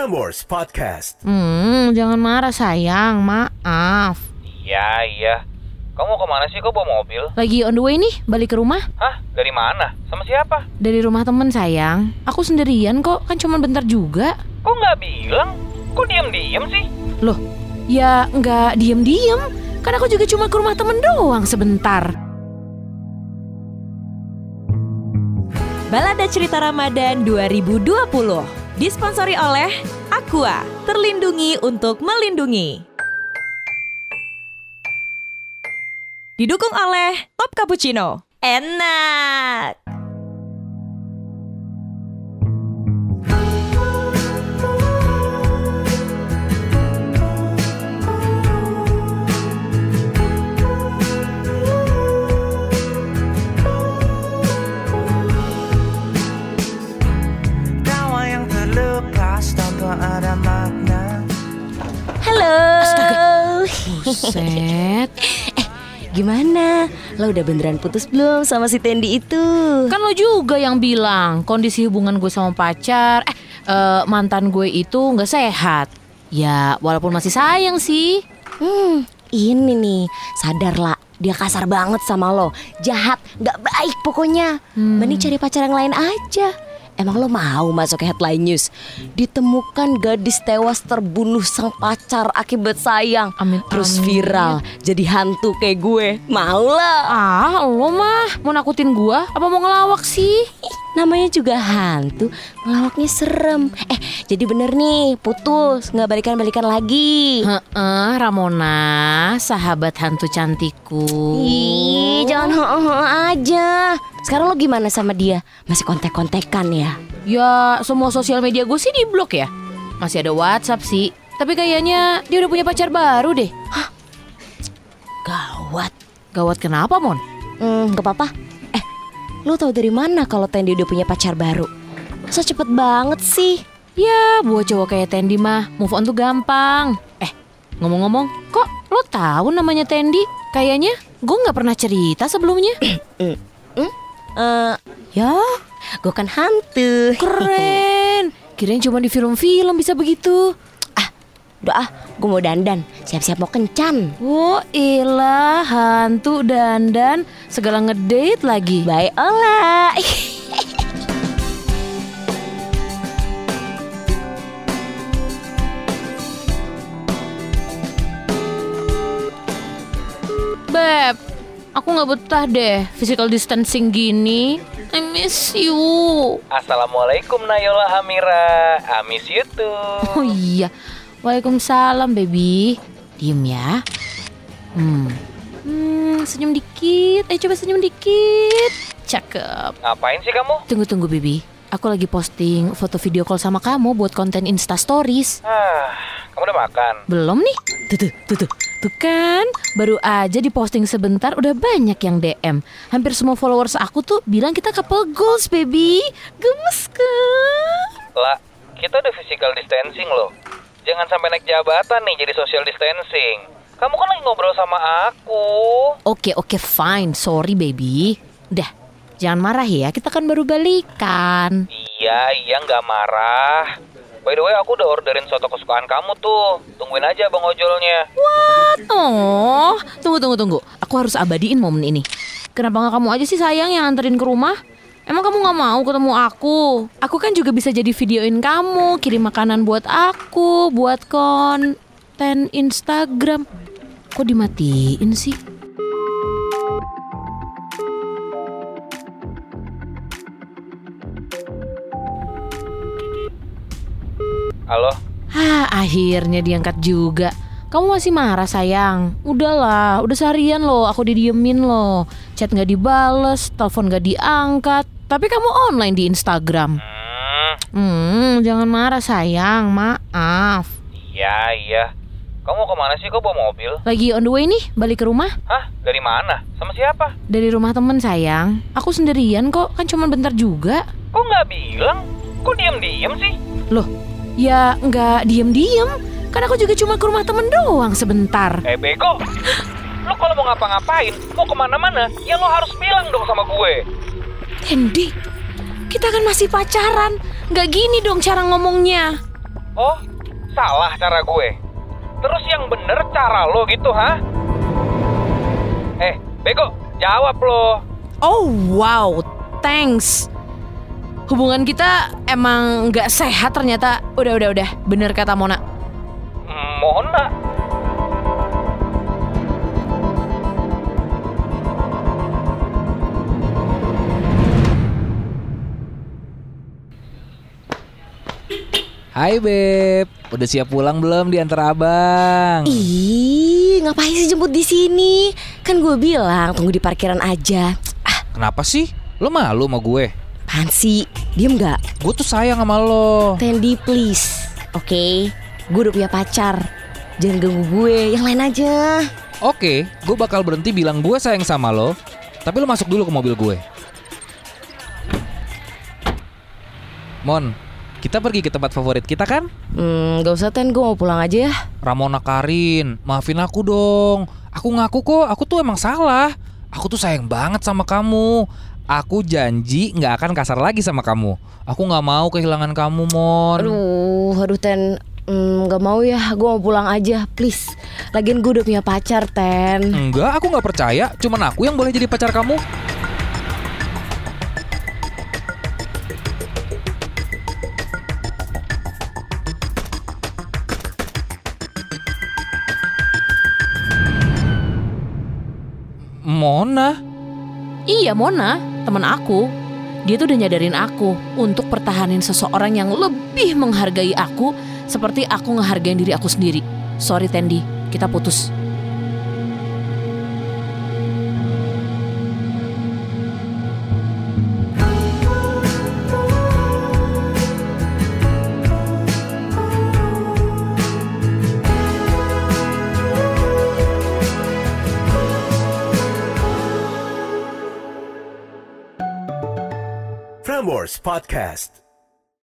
Prambors Podcast. Hmm, jangan marah sayang, maaf. Iya, iya. Kamu mau ke mana sih? Kok bawa mobil? Lagi on the way nih, balik ke rumah. Hah? Dari mana? Sama siapa? Dari rumah temen sayang. Aku sendirian kok, kan cuma bentar juga. Kok nggak bilang? Kok diem-diem sih? Loh, ya nggak diem-diem. Kan aku juga cuma ke rumah temen doang sebentar. Balada Cerita Ramadan 2020 disponsori oleh Aqua, terlindungi untuk melindungi. Didukung oleh Top Cappuccino. Enak. Set, Gimana? Lo udah beneran putus belum sama si Tendi itu? kan lo juga yang bilang kondisi hubungan gue sama pacar, eh eh, mantan gue itu nggak sehat. Ya, walaupun masih sayang sih. Hmm, ini nih, sadar lah. Dia kasar banget sama lo, jahat, gak baik pokoknya. Mending cari pacar yang lain aja. Emang lo mau masuk ke headline news? Ditemukan gadis tewas terbunuh sang pacar akibat sayang. Amin, Terus amin. viral, jadi hantu kayak gue. Mau lah. Ah, lo mah mau nakutin gue? Apa mau ngelawak sih? Namanya juga hantu, ngelawaknya serem. Eh, jadi bener nih, putus, nggak balikan-balikan lagi. Heeh, Ramona, sahabat hantu cantikku. Ih, jangan heeh aja. Sekarang lo gimana sama dia? Masih kontek-kontekan ya? Ya, semua sosial media gue sih di blok ya. Masih ada WhatsApp sih. Tapi kayaknya dia udah punya pacar baru deh. Gawat. Gawat kenapa, Mon? Hmm, gak apa-apa. Lo tahu dari mana kalau Tendi udah punya pacar baru? Masa cepet banget sih? Ya, buat cowok kayak Tendi mah, move on tuh gampang. Eh, ngomong-ngomong, kok lo tahu namanya Tendi? Kayaknya gue nggak pernah cerita sebelumnya. Eh, ya, gue kan hantu. Keren. Kirain cuma di film-film bisa begitu. Ah, udah ah, gue mau dandan. Siap-siap mau kencan. Oh, ilah hantu dandan segala ngedate lagi. Bye, Ola. Beb, aku nggak betah deh physical distancing gini. I miss you. Assalamualaikum Nayola Amira. I miss you too. Oh iya, Waalaikumsalam baby. Diem ya. Hmm. Hmm, senyum dikit. Eh coba senyum dikit. Cakep. Ngapain sih kamu? Tunggu tunggu baby. Aku lagi posting foto video call sama kamu buat konten Insta Stories. Ah, kamu udah makan? Belum nih? Tuh tuh tuh tuh. Tuh kan, baru aja diposting sebentar udah banyak yang DM. Hampir semua followers aku tuh bilang kita couple goals, baby. Gemes kan? Lah, kita udah physical distancing loh. Jangan sampai naik jabatan nih jadi social distancing. Kamu kan lagi ngobrol sama aku. Oke oke fine, sorry baby. Udah, jangan marah ya, kita kan baru balikan. Iya, iya nggak marah. By the way, aku udah orderin soto kesukaan kamu tuh. Tungguin aja bang ojolnya. Oh, tunggu tunggu tunggu. Aku harus abadiin momen ini. Kenapa nggak kamu aja sih sayang yang anterin ke rumah? Emang kamu nggak mau ketemu aku? Aku kan juga bisa jadi videoin kamu, kirim makanan buat aku, buat konten Instagram. Kok dimatiin sih? Halo? Hah, akhirnya diangkat juga. Kamu masih marah sayang? Udahlah, udah seharian loh aku didiemin loh. Chat nggak dibales, telepon nggak diangkat. Tapi kamu online di Instagram. Hmm, Hmm, jangan marah sayang, maaf. iya, iya. Kamu mau ke mana sih? Kok bawa mobil? Lagi on the way nih, balik ke rumah. Hah? Dari mana? Sama siapa? Dari rumah temen sayang. Aku sendirian kok, kan cuma bentar juga. Kok nggak bilang? Kok diem-diem sih? Loh, ya nggak diem-diem. Kan aku juga cuma ke rumah temen doang sebentar. Eh bego, lo kalau mau ngapa-ngapain, mau ke mana-mana, ya lo harus bilang dong sama gue. Tendi, kita kan masih pacaran. Nggak gini dong cara ngomongnya. Oh, salah cara gue. Terus yang bener cara lo gitu, ha? Eh, Bego, jawab lo. Oh wow, thanks. Hubungan kita emang nggak sehat ternyata. Udah udah udah, bener kata Mona. Mona. Hai Beb, udah siap pulang belum di antar abang? Ih, ngapain sih jemput di sini? Kan gue bilang tunggu di parkiran aja. Ah, Kenapa sih? Lo malu sama gue? apaan sih? Diem nggak? Gue tuh sayang sama lo. Tandy please. Oke, gue udah punya pacar. Jangan ganggu gue, yang lain aja. Oke, gue bakal berhenti bilang gue sayang sama lo. Tapi lo masuk dulu ke mobil gue. Mon, kita pergi ke tempat favorit kita kan? Hmm, gak usah Ten, gue mau pulang aja ya. Ramona Karin, maafin aku dong. Aku ngaku kok, aku tuh emang salah. Aku tuh sayang banget sama kamu. Aku janji nggak akan kasar lagi sama kamu. Aku nggak mau kehilangan kamu, Mon. Aduh, aduh Ten, hmm, gak mau ya, gue mau pulang aja, please. Lagian gue udah punya pacar, Ten. Enggak, aku nggak percaya. Cuman aku yang boleh jadi pacar kamu. Mona, Iya Mona, teman aku. Dia tuh udah nyadarin aku untuk pertahanin seseorang yang lebih menghargai aku seperti aku ngehargain diri aku sendiri. Sorry Tendi, kita putus. Prambors Podcast.